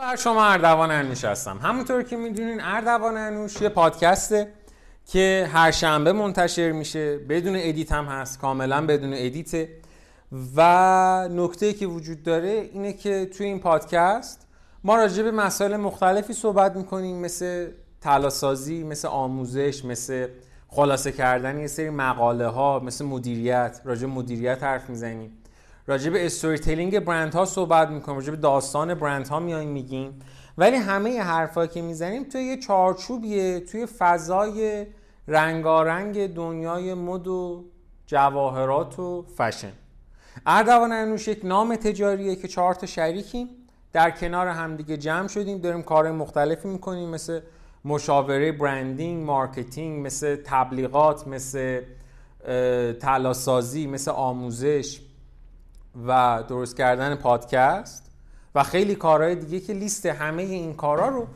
بر شما اردوان انوش هستم. همونطور که می‌دونین اردوان انوش یه پادکسته که هر شنبه منتشر میشه. بدون edit هم هست کاملا بدون edit ه. و نکته که وجود داره اینه که توی این پادکست ما راجع به مسائل مختلفی صحبت می‌کنیم مثل طلاسازی مثل آموزش مثل خلاصه کردن یه سری مقاله ها مثل مدیریت. راجع مدیریت حرف می‌زنیم. راجع به storytelling برند ها صحبت می‌کنیم راجع به داستان برند ها میایم میگیم. ولی همه حرفایی که می‌زنیم توی یه چارچوبیه توی فضای رنگارنگ دنیای مد و جواهرات و فشن. اردوان انوش یک نام تجاریه که چهار تا شریکیم. در کنار همدیگه جمع شدیم داریم کار مختلفی می‌کنیم مثل مشاوره branding marketing مثل تبلیغات مثل تلاسازی مثل آموزش. و درست کردن پادکست و خیلی کارهای دیگه که لیست همه این کارها رو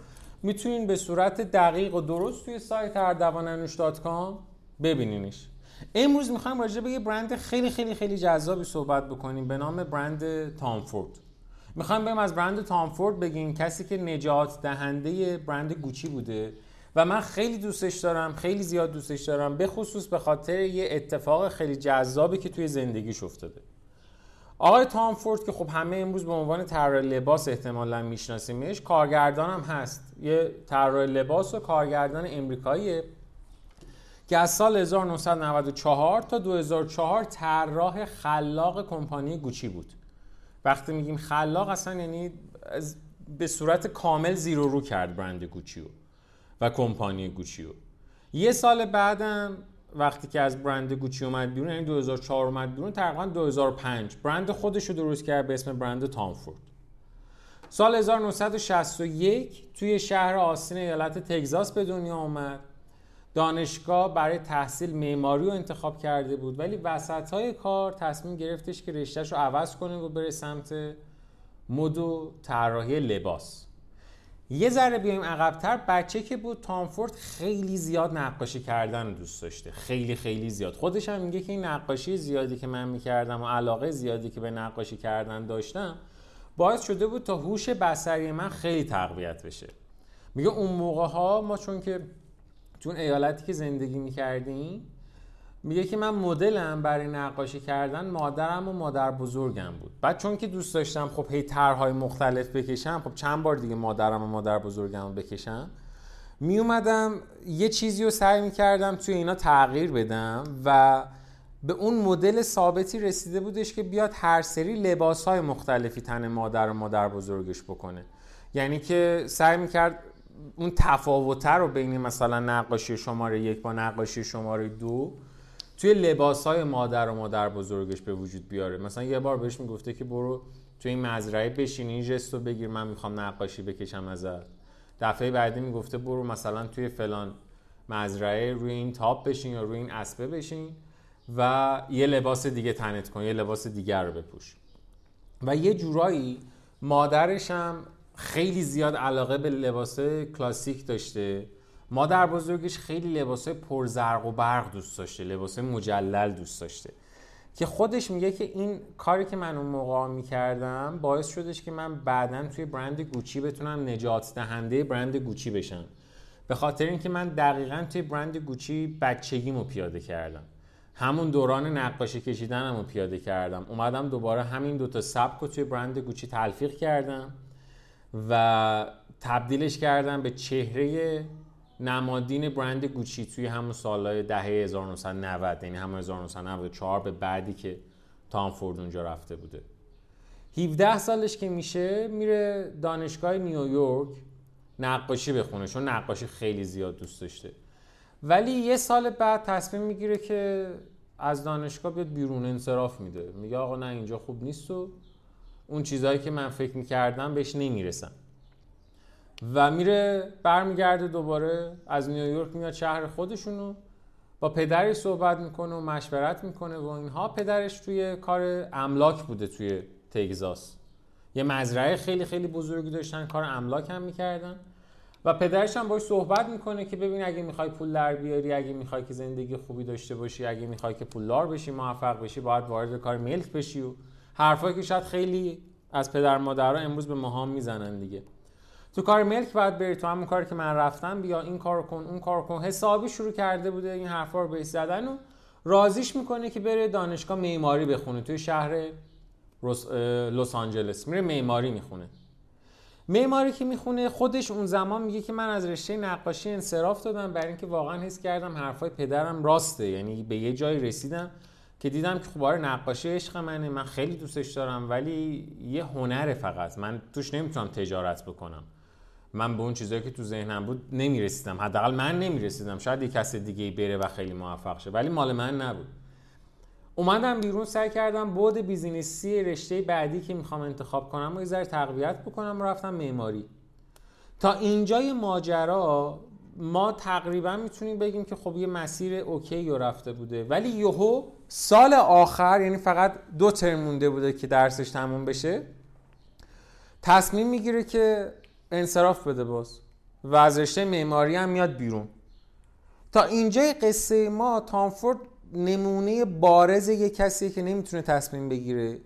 می‌تونین به صورت دقیق و درست توی سایت اردوانانوش.com ببینینش. امروز می‌خوایم راجع به یه برند خیلی خیلی خیلی جذابی صحبت بکنیم به نام برند تامفورد می‌خوایم بریم از برند تامفورد بگیم. کسی که نجات دهنده برند گوچی بوده و من خیلی دوستش دارم خیلی زیاد دوستش دارم به خصوص به خاطر یه اتفاق خیلی جذابی که توی زندگیش افتاده. آقای تامفورد که خب همه امروز به عنوان طراح لباس احتمالا میشناسیمش کارگردان هم هست. یه طراح لباس و کارگردان امریکاییه که از سال 1994 تا 2004 طراح خلاق کمپانی گوچی بود. وقتی میگیم خلاق اصلا یعنی به صورت کامل زیرو رو کرد برند گوچیو و کمپانی گوچیو. یه سال بعدم وقتی که از برند گوچی اومد بیرون یعنی 2004 اومد بیرون تقریبا 2005 برند خودش رو درست کرد به اسم برند تامفورد. سال 1961 توی شهر آستین ایالت تگزاس به دنیا اومد دانشگاه برای تحصیل معماری رو انتخاب کرده بود ولی وسط های کار تصمیم گرفتش که رشتهش رو عوض کنه و بره سمت مد و طراحی لباس. یه ذره بیایم عقبتر. بچه که بود تامفورد خیلی زیاد نقاشی کردن دوست داشته. خیلی خیلی زیاد. خودش هم میگه که این نقاشی زیادی که من می‌کردم و علاقه زیادی که به نقاشی کردن داشتم باعث شده بود تا هوش بصری من خیلی تقویت بشه. میگه اون موقع ها ما چون که چون ایالتی که زندگی می‌کردیم میگه که من مدلم برای نقاشی کردن مادرم و مادر بزرگم بود. بعد چون که دوست داشتم خب هی طرحهای مختلف بکشم خب چند بار دیگه مادرم و مادر بزرگم بکشم می اومدم یه چیزی رو سعی می‌کردم توی اینا تغییر بدم و به اون مدل ثابتی رسیده بودش که بیاد هر سری لباس های مختلفی تن مادر و مادر بزرگش بکنه. یعنی که سعی می‌کرد اون تفاوته رو بین مثلا نقاشی شماره یک با نقاشی شماره دو توی لباس های مادر و مادر بزرگش به وجود بیاره. مثلا یه بار بهش می‌گفته که برو توی این مزرعه بشین این جستو بگیر من می‌خوام نقاشی بکشم ازت. دفعه بعدی می‌گفته برو مثلا توی فلان مزرعه روی این تاپ بشین یا روی این اسبه بشین و یه لباس دیگه تنت کن یه لباس دیگر رو بپوش. و یه جورایی مادرش هم خیلی زیاد علاقه به لباس کلاسیک داشته. مادر بزرگش خیلی لباس پرزرق و برق دوست داشته لباس مجلل دوست داشته. که خودش میگه که این کاری که من اون موقع می‌کردم باعث شدش که من بعدا توی برند گوچی بتونم نجات دهنده برند گوچی بشم. به خاطر اینکه من دقیقا توی برند گوچی بچگیمو پیاده کردم. همون دوران نقاشی کشیدنمو پیاده کردم. اومدم دوباره همین دوتا سبک رو توی برند گوچی تلفیق کردم و تبدیلش کردم به چهره نمادین برند گوچی توی همون سالهای دهه 1990 یعنی همون 1994 به بعدی که تام فورد اونجا رفته بوده. 17 سالش که میشه میره دانشگاه نیویورک نقاشی بخونه چون نقاشی خیلی زیاد دوست داشته. ولی یه سال بعد تصمیم می‌گیره که از دانشگاه بیاد بیرون انصراف میده. میگه آقا نه اینجا خوب نیست و اون چیزهایی که من فکر می‌کردم بهش نمی‌رسم. و میره برمیگرده دوباره از نیویورک میاد شهر خودشونو با پدرش صحبت می‌کنه و مشورت می‌کنه و اینها. پدرش توی کار املاک بوده توی تگزاس. یه مزرعه خیلی خیلی بزرگی داشتن کار املاک هم می‌کردن. و پدرش هم باش صحبت می‌کنه که ببین اگه می‌خوای پول در بیاری اگه می‌خوای که زندگی خوبی داشته باشی اگه می‌خوای که پولدار بشی موفق بشی باید وارد کار ملک بشی و حرفایی که شاید خیلی از پدر مادرها امروز به ماها می‌زنن دیگه. تو کار ملک باید بری تو همون کاری که من رفتم بیا این کار کن اون کار کن. حسابی شروع کرده بوده این حرفا رو بهش زدن و رازیش می‌کنه که بره دانشگاه معماری بخونه. توی شهر لس آنجلس میره معماری می‌خونه. معماری که می‌خونه خودش اون زمان میگه که من از رشته نقاشی انصراف دادم برای اینکه واقعا حس کردم حرفای پدرم راسته. یعنی به یه جایی رسیدم که دیدم که خب آره نقاشی عشق منه من خیلی دوستش دارم ولی یه هنره فقط. من توش نمی‌تونم تجارت بکنم. من به اون چیزایی که تو ذهنم بود نمی‌رسیدم. حداقل من نمی‌رسیدم. شاید یه کس دیگه بره و خیلی موفق شه. ولی مال من نبود. اومدم بیرون سعی کردم بعد business ی رشته بعدی که می‌خوام انتخاب کنم و یه ذره تقویت بکنم. و رفتم معماری. تا اینجای ماجرا ما تقریبا می‌تونیم بگیم که خب یه مسیر OK رو رفته بوده. ولی یهو سال آخر یعنی فقط دو ترم مونده بوده که درسش تموم بشه تصمیم می‌گیره که انصراف بده باز. و از رشته معماری هم میاد بیرون. تا اینجای قصه ما تامفورد نمونه بارز یک کسیه که نمی‌تونه تصمیم بگیره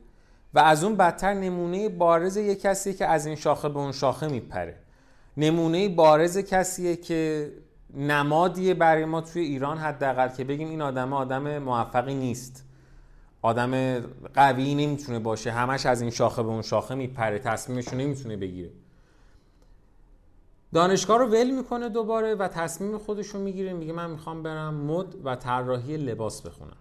و از اون بدتر نمونه بارز یک کسیه که از این شاخه به اون شاخه میپره. نمونه بارز کسیه که نمادیه برای ما توی ایران حداقل که بگیم این آدم آدم موفقی نیست. آدم قوی نمی‌تونه باشه. همش از این شاخه به اون شاخه میپره. تصمیمشو نمی‌تونه بگیره. دانشگاه رو ول می‌کنه دوباره و تصمیم خودش رو می‌گیره میگه من می‌خوام برم مد و طراحی لباس بخونم.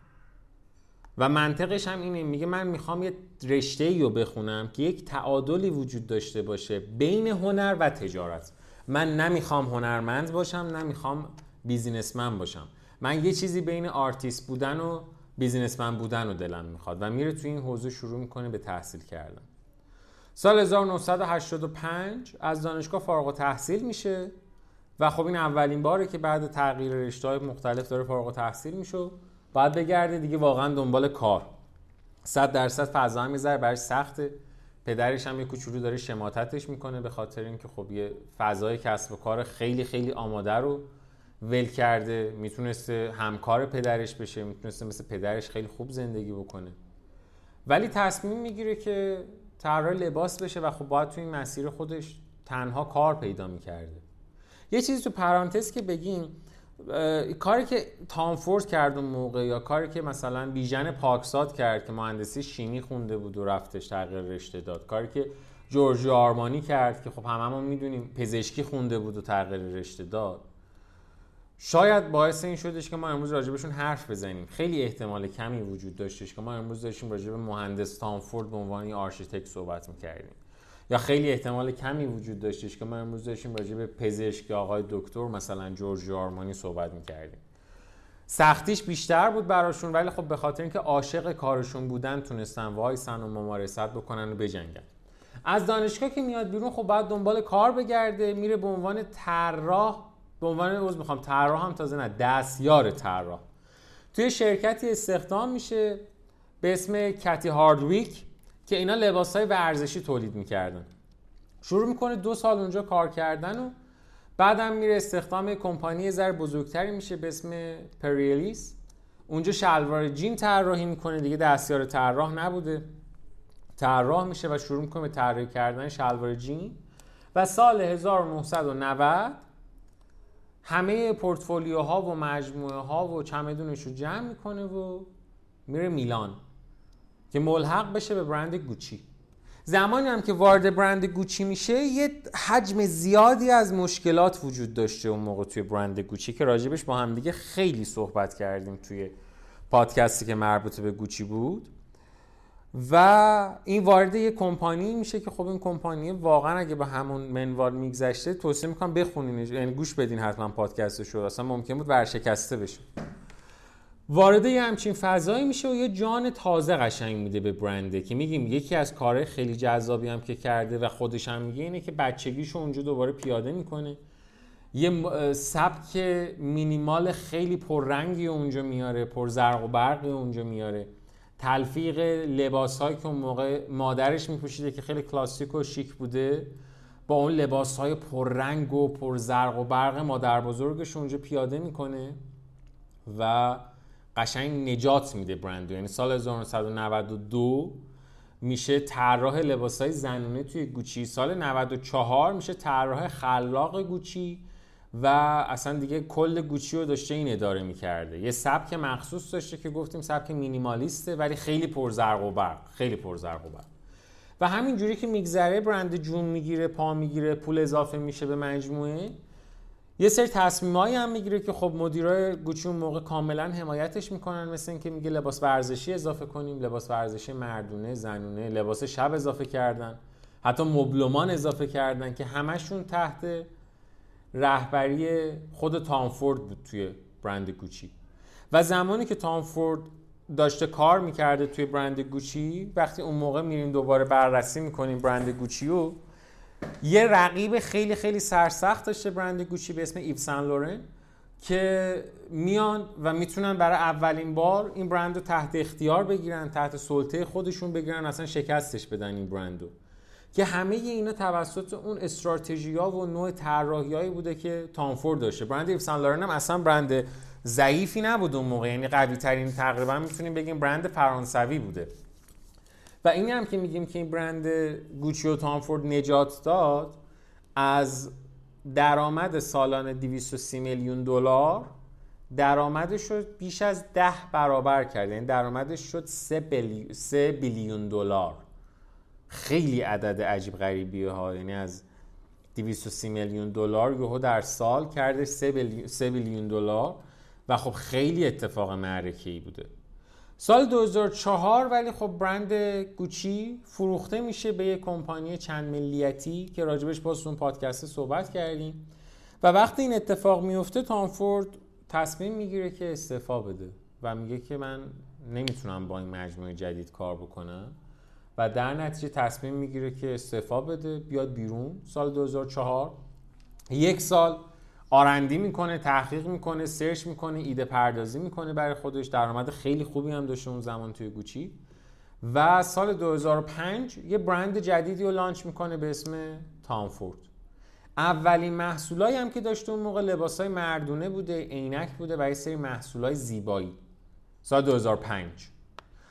و منطقش هم اینه میگه من می‌خوام یه رشته ای رو بخونم که یک تعادلی وجود داشته باشه بین هنر و تجارت. من نمی‌خوام هنرمند باشم نمی‌خوام businessman باشم. من یه چیزی بین آرتیست بودن و businessman بودن رو دلم می‌خواد و میره تو این حوزه شروع می‌کنه به تحصیل کردن. سال 1985 از دانشگاه فارغ تحصیل میشه و خب این اولین باره که بعد تغییر رشته های مختلف داره فارغ تحصیل میشه بعد بگرده دیگه واقعا دنبال کار. 100 درصد فضا می‌ذاره برای سخته. پدرش هم یه کوچولو داره شماتتش می‌کنه به خاطر اینکه خب یه فضای کسب و کار خیلی خیلی آماده رو ول کرده. می‌تونسته همکار پدرش بشه می‌تونسته مثل پدرش خیلی خوب زندگی بکنه. ولی تصمیم می‌گیره که طراح لباس بشه و خب باید تو این مسیر خودش تنها کار پیدا می‌کرده. یه چیزی تو پرانتز که بگیم کاری که تام فورد کرد اون موقع یا کاری که مثلا بیژن پاکساد کرد که مهندسی شیمی خونده بود و رفتش تغییر رشته داد. کاری که جورجو آرمانی کرد که خب هممون می‌دونیم پزشکی خونده بود و تغییر رشته داد. شاید باعث این شدش که ما امروز راجبشون حرف بزنیم. خیلی احتمال کمی وجود داشتش که ما امروز داشتیم راجب مهندس تامفورد به عنوان آرشیتکت صحبت می‌کردیم. یا خیلی احتمال کمی وجود داشتش که ما امروز داشتیم راجب پزشک آقای دکتر مثلا جورج آرمانی صحبت می‌کردیم. سختیش بیشتر بود براشون ولی خب به خاطر اینکه عاشق کارشون بودن تونستن وایسن و ممارست بکنن و بجنگن. از دانشگاه که میاد بیرون خب بعد دنبال کار بگرده میره به عنوان طراح به عنوان عضو می‌خوام طراح هم تازه نه دستیار طراح. توی شرکتی استخدام میشه به اسم کتی هاردویک که اینا لباس های ورزشی تولید می‌کردن. شروع می‌کنه دو سال اونجا کار کردن و بعدم میره استخدام کمپانی زر بزرگتری میشه به اسم پریلیس. اونجا شلوار جین طراحی می‌کنه دیگه دستیار طراح نبوده. طراح میشه و شروع می‌کنه به طراحی کردن شلوار جین. و سال 1990 همه پورتفولیوها و مجموعه ها و چمدونش رو جمع می‌کنه و میره میلان که ملحق بشه به برند گوچی. زمانی هم که وارد برند گوچی میشه یه حجم زیادی از مشکلات وجود داشته اون موقع توی برند گوچی که راجبش با هم دیگه خیلی صحبت کردیم توی پادکستی که مربوط به گوچی بود. و این وارد یه کمپانی میشه که خب این کمپانی واقعا اگه به همون منوال میگذشته توصیه می‌کنم بخونین یعنی گوش بدین حتما پادکستش رو. اصلا ممکن بود ورشکسته بشه. وارد یه همچین فضایی میشه و یه جان تازه قشنگ میده به برنده که میگیم یکی از کارهای خیلی جذابی هم که کرده و خودش هم میگه اینه که بچگیشو اونجا دوباره پیاده می‌کنه. یه سبک مینیمال خیلی پررنگی اونجا میاره پر زرق و برقی اونجا میاره. تلفیق لباس هایی که اون موقع مادرش میپوشیده که خیلی کلاسیک و شیک بوده با اون لباس های پررنگ و پر زرق و برق مادر بزرگش اونجا پیاده می‌کنه و قشنگ نجات میده برندو یعنی سال 1992 میشه طراح لباسهای زنونه توی گوچی. سال 94 میشه طراح خلاق گوچی. و اصلا دیگه کل گوچی رو داشته این اداره می‌کرده. یه سبک مخصوص داشته که گفتیم سبک مینیمالیسته ولی خیلی پرزرق و برق خیلی پرزرق و برق. و همین جوری که میگذره برند جون می‌گیره پا می‌گیره پول اضافه میشه به مجموعه. یه سری تصمیمایی هم می‌گیره که خب مدیرای گوچی اون موقع کاملا حمایتش می‌کنن مثل اینکه میگه لباس ورزشی اضافه کنیم لباس ورزشی مردونه زنونه لباس شب اضافه کردن حتی مبلمان اضافه کردن که همشون تحت رهبری خود تامفورد بود توی برند گوچی. و زمانی که تامفورد داشته کار می‌کرده توی برند گوچی وقتی اون موقع میریم دوباره بررسی می‌کنیم برند گوچی رو یه رقیب خیلی خیلی سرسخت داشته برند گوچی به اسم ایو سن لورن که میان و می‌تونن برای اولین بار این برند رو تحت اختیار بگیرن تحت سلطه خودشون بگیرن اصلا شکستش بدن این برند رو. که همه اینا توسط اون استراتژی و نوع طراحیایی بوده که تامفورد داشته. برند ایو سن هم اصلا برند ضعیفی نبود اون موقع. یعنی قوی ترین تقریبا می‌تونیم بگیم برند فرانسوی بوده. و این هم که میگیم که این برند گوچی و تامفورد نجات داد از درآمد سالانه 230 میلیون دلار درآمدش شد بیش از ده برابر کرد. یعنی درآمدش شد 3 بیلیون دلار. خیلی عدد عجیب غریبیه ها. یعنی از 230 میلیون دلار یهو در سال کرده 3 بیلیون دلار. و خب خیلی اتفاق معرکه ای بوده. سال 2004 ولی خب برند گوچی فروخته میشه به یک کمپانی چند ملیتی که راجبش باز اون پادکست صحبت کردیم. و وقتی این اتفاق میفته تامفورد تصمیم می‌گیره که استعفا بده و میگه که من نمی‌تونم با این مجموعه جدید کار بکنم. و در نتیجه تصمیم می‌گیره که استعفا بده بیاد بیرون سال 2004 یک سال آرندی می‌کنه تحقیق می‌کنه سرچ می‌کنه ایده پردازی می‌کنه برای خودش. درآمد خیلی خوبی هم داشته اون زمان توی گوچی. و سال 2005 یه برند جدیدی رو launch می‌کنه به اسم تامفورد اولین محصولایی هم که داشته اون موقع لباسای مردونه بوده عینک بوده و یه سری محصولای زیبایی. سال 2005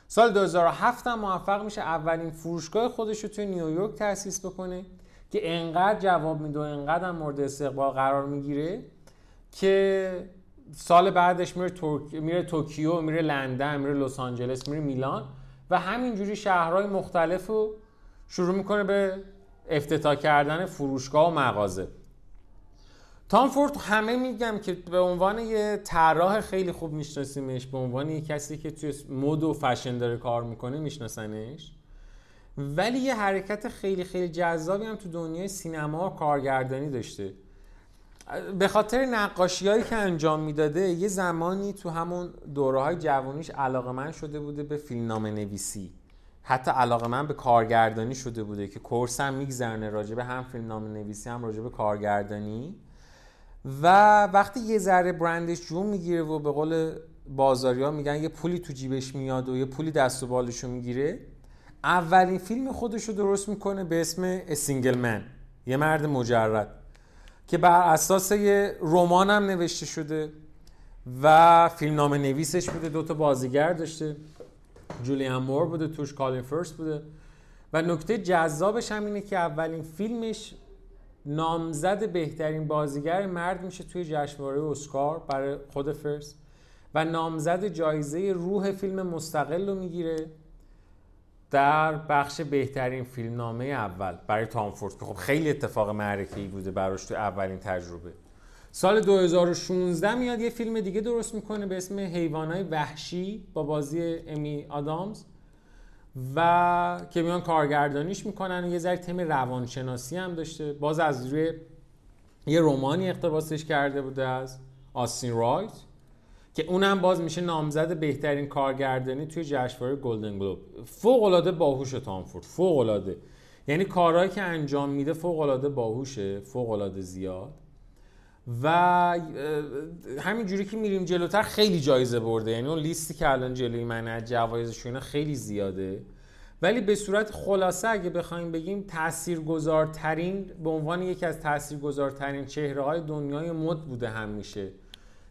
سال 2007 هم موفق میشه اولین فروشگاه خودش رو توی نیویورک تأسیس بکنه که انقدر جواب میده و انقدر مورد استقبال قرار می‌گیره که سال بعدش میره, ترک... میره توکیو میره لندن میره لس آنجلس میره میلان و همینجوری شهرهای مختلف رو شروع می‌کنه به افتتاح کردن فروشگاه و مغازه. تام فورد همه میگم که به عنوان یه طراح خیلی خوب میشناسیمش به عنوان یه کسی که توی مد و فشن داره کار می‌کنه میشناسنش. ولی یه حرکت خیلی خیلی جذابی هم تو دنیای سینما و کارگردانی داشته. به خاطر نقاشی هایی که انجام می‌داده یه زمانی تو همون دوره های جوانیش علاقه من شده بوده به فیلمنامه نویسی حتی علاقه مند به کارگردانی شده بوده که course هم می‌گذرونه راجع به هم فیلمنامه نویسی هم راجع به کارگردانی. و وقتی یه ذره برندش جون می‌گیره و به قول بازاری ها میگن یه پولی تو جیبش میاد و یه پولی دست و بالشو می‌گیره اولین فیلم خودش رو درست می‌کنه به اسم Single Man یه مرد مجرد که بر اساس یه رمان هم نوشته شده و فیلمنامه نویسش بوده دوتا بازیگر داشته جولیان مور بوده توش کالین فرست بوده و نکته جذابش هم اینه که اولین فیلمش نامزد بهترین بازیگر مرد میشه توی جشنواره اسکار برای خود فرست و نامزد جایزه روح فیلم مستقل رو می‌گیره در بخش بهترین فیلمنامه اول برای تامفورد که خب خیلی اتفاق معرکه‌ای بوده براش تو اولین تجربه. سال 2016 میاد یه فیلم دیگه درست می‌کنه به اسم حیوانای وحشی با بازی امی آدامز. و که میان کارگردانیش می‌کنن و یه ذره تم روانشناسی هم داشته. باز از روی یه رومانی اقتباسش کرده بوده از آستین رایت که اونم باز میشه نامزد بهترین کارگردانی توی جشنواره گلدن گلوب. فوق العاده باهوش تامفورد فوق العاده یعنی کارهایی که انجام میده فوق العاده باهوشه فوق زیاد. و همینجوری که میریم جلوتر خیلی جایزه برده. یعنی اون لیستی که الان جلوی من از جوایزشون خیلی زیاده. ولی به صورت خلاصه اگه بخوایم بگیم تاثیرگذارترین به عنوان یکی از تاثیرگذارترین چهره های دنیای مد بوده هم میشه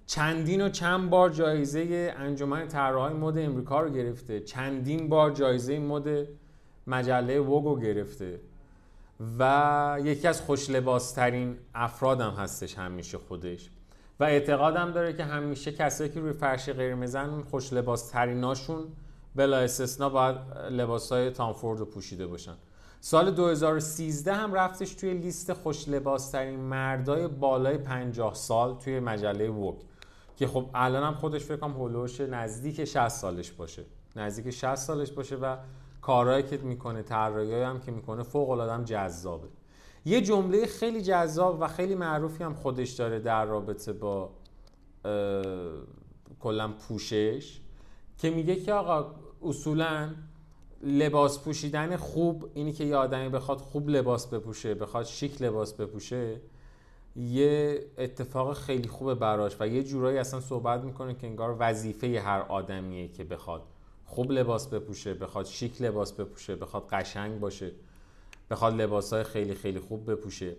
چندین و چند بار جایزه انجمن طراحای مد امریکا رو گرفته. چندین بار جایزه مد مجله وگو گرفته. و یکی از خوش لباسترین افرادم هستش همیشه خودش. و اعتقادم داره که همیشه کسایی که روی فرش قرمزن خوش لباس تریناشون بلا استثنا باید لباس های تامفورد رو پوشیده باشن. سال 2013 هم رفتش توی لیست خوش لباس ترین مردای بالای 50 سال توی مجله ووگ که خب الان هم خودش فکر کنم هولوش نزدیک 60 سالش باشه. نزدیک 60 سالش باشه و کارهایی که می‌کنه طراحی هم که می‌کنه فوق العاده جذابه. یه جمله خیلی جذاب و خیلی معروفی هم خودش داره در رابطه با کلا پوشش که میگه که آقا اصولا لباس پوشیدن خوب اینی که یه آدمی بخواد خوب لباس بپوشه بخواد شیک لباس بپوشه یه اتفاق خیلی خوبه براش و یه جورایی اصلا صحبت می‌کنه که انگار وظیفه هر آدمیه که بخواد خوب لباس بپوشه بخواد شیک لباس بپوشه بخواد قشنگ باشه بخواد لباس های خیلی خیلی خوب بپوشه.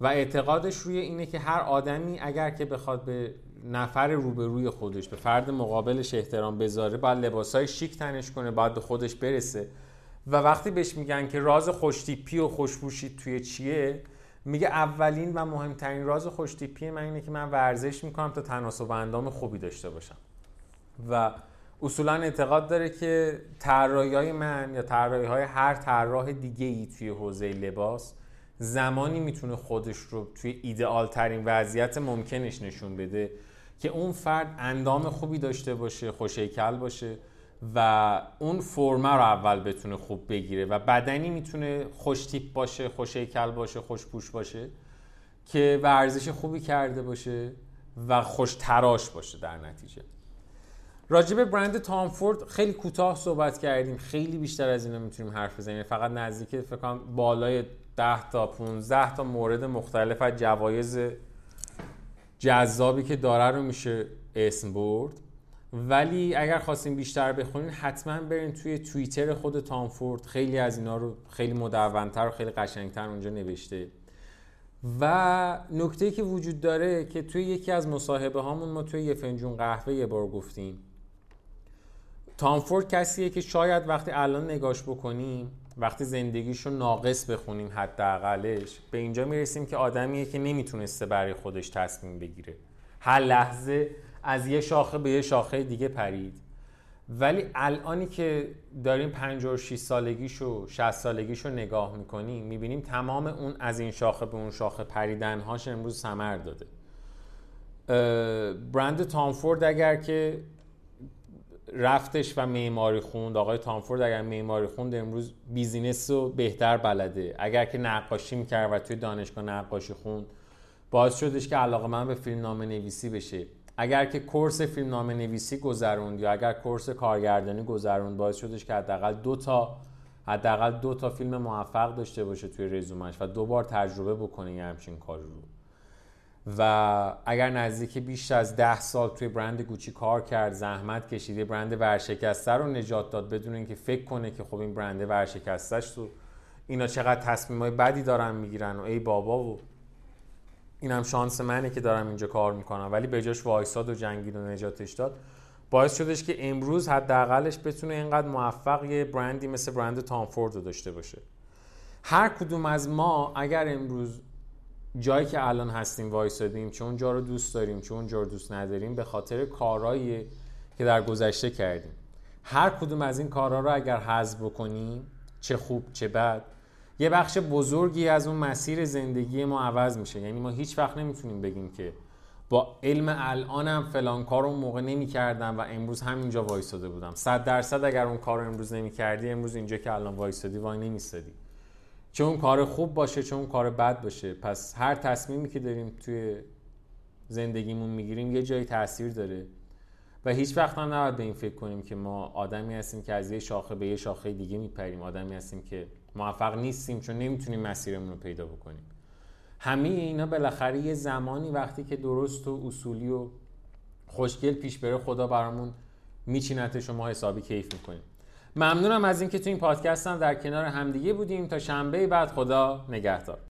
و اعتقادش روی اینه که هر آدمی اگر که بخواد به نفر روبروی خودش به فرد مقابلش احترام بذاره باید لباس های شیک تنش کنه باید به خودش برسه. و وقتی بهش میگن که راز خوشتیپی و خوشپوشی توی چیه میگه اولین و مهمترین راز خوشتیپی من اینه که من ورزش می‌کنم تا تناسب اندام خوبی داشته باشم. و اصولا اعتقاد داره که طراحی های من یا طراحی های هر طراح دیگه ای توی حوزه لباس زمانی می‌تونه خودش رو توی ایدئال ترین وضعیت ممکنش نشون بده که اون فرد اندام خوبی داشته باشه خوشیکل باشه و اون فرمه رو اول بتونه خوب بگیره و بدنی می‌تونه خوش تیپ باشه خوشیکل باشه خوشپوش باشه که ورزش خوبی کرده باشه و خوش تراش باشه در نتیجه. راجب برند تامفورد خیلی کوتاه صحبت کردیم. خیلی بیشتر از اینا می‌تونیم حرف بزنیم. فقط نزدیک فکر کنم بالای 10 تا 15 تا مورد مختلف از جوایز جذابی که داره رو میشه اسم برد. ولی اگر خواستیم بیشتر بخونین حتما برین توی توییتر خود تامفورد خیلی از اینا رو خیلی مدونتر و خیلی قشنگتر اونجا نوشته. و نکته که وجود داره که توی یکی از مصاحبه هامون ما توی یه فنجون قهوه یه بار گفتیم. تامفورد کسیه که شاید وقتی الان نگاش بکنیم وقتی زندگیشو ناقص بخونیم حداقلش به اینجا می‌رسیم که آدمیه که نمی‌تونسته برای خودش تصمیم بگیره. هر لحظه از یه شاخه به یه شاخه دیگه پرید. ولی الانی که داریم 56 سالگیشو 60 سالگیشو نگاه می‌کنیم می‌بینیم تمام اون از این شاخه به اون شاخه پریدنهاش امروز سمر داده. برند تامفورد اگر که رفتش و معماری خوند. آقای تامفورد اگر معماری خوند امروز بیزینس رو بهتر بلده. اگر که نقاشی می‌کرد و توی دانشگاه نقاشی خوند باعث شدش که علاقه من به فیلم نامه نویسی بشه. اگر که کورس فیلم نامه نویسی گذروند یا اگر کورس کارگردانی گذروند باعث شدش که حداقل دو تا حداقل دو تا فیلم موفق داشته باشه توی رزومش و دو بار تجربه بکنه همچین کار رو. و اگر نزدیک بیش از ده سال توی برند گوچی کار کرد زحمت کشیده برند ورشکسته رو نجات داد بدون اینکه فکر کنه که خب این برند ورشکستهش تو اینا چقدر تصمیم های بدی دارن می‌گیرن و ای بابا و این هم شانس منه که دارم اینجا کار می‌کنم. ولی به جاش وایساد و جنگید و نجاتش داد. باعث شدش که امروز حداقلش بتونه اینقدر موفق یه برندی مثل برند تامفورد رو داشته باشه. هر کدوم از ما اگر امروز جایی که الان هستیم وایسادیم چون جا رو دوست داریم چون جا رو دوست نداریم به خاطر کارهایی که در گذشته کردیم. هر کدوم از این کارها رو اگر حذف بکنیم چه خوب چه بد یه بخش بزرگی از اون مسیر زندگی ما عوض میشه. یعنی ما هیچ وقت نمی‌تونیم بگیم که با علم الانم فلان کار اون موقع نمی‌کردم و امروز همینجا وایساده بودم. صد درصد اگر اون کار رو امروز نمی‌کردی امروز اینجا که الان وایسادی وای نمیستادی. چه اون کار خوب باشه چه اون کار بد باشه. پس هر تصمیمی که داریم توی زندگیمون می‌گیریم یه جایی تاثیر داره. و هیچ وقت هم نباید به این فکر کنیم که ما آدمی هستیم که از یه شاخه به یه شاخه دیگه میپریم. آدمی هستیم که موفق نیستیم چون نمی‌تونیم مسیرمون رو پیدا بکنیم. همه اینا بالاخره یه زمانی وقتی که درست و اصولی و خوشگل پیش بره خدا برامون میچینتش و ما حسابی کیف می‌کنیم ممنونم از اینکه تو این پادکست هم در کنار همدیگه بودیم. تا شنبه بعد خدا نگهدار.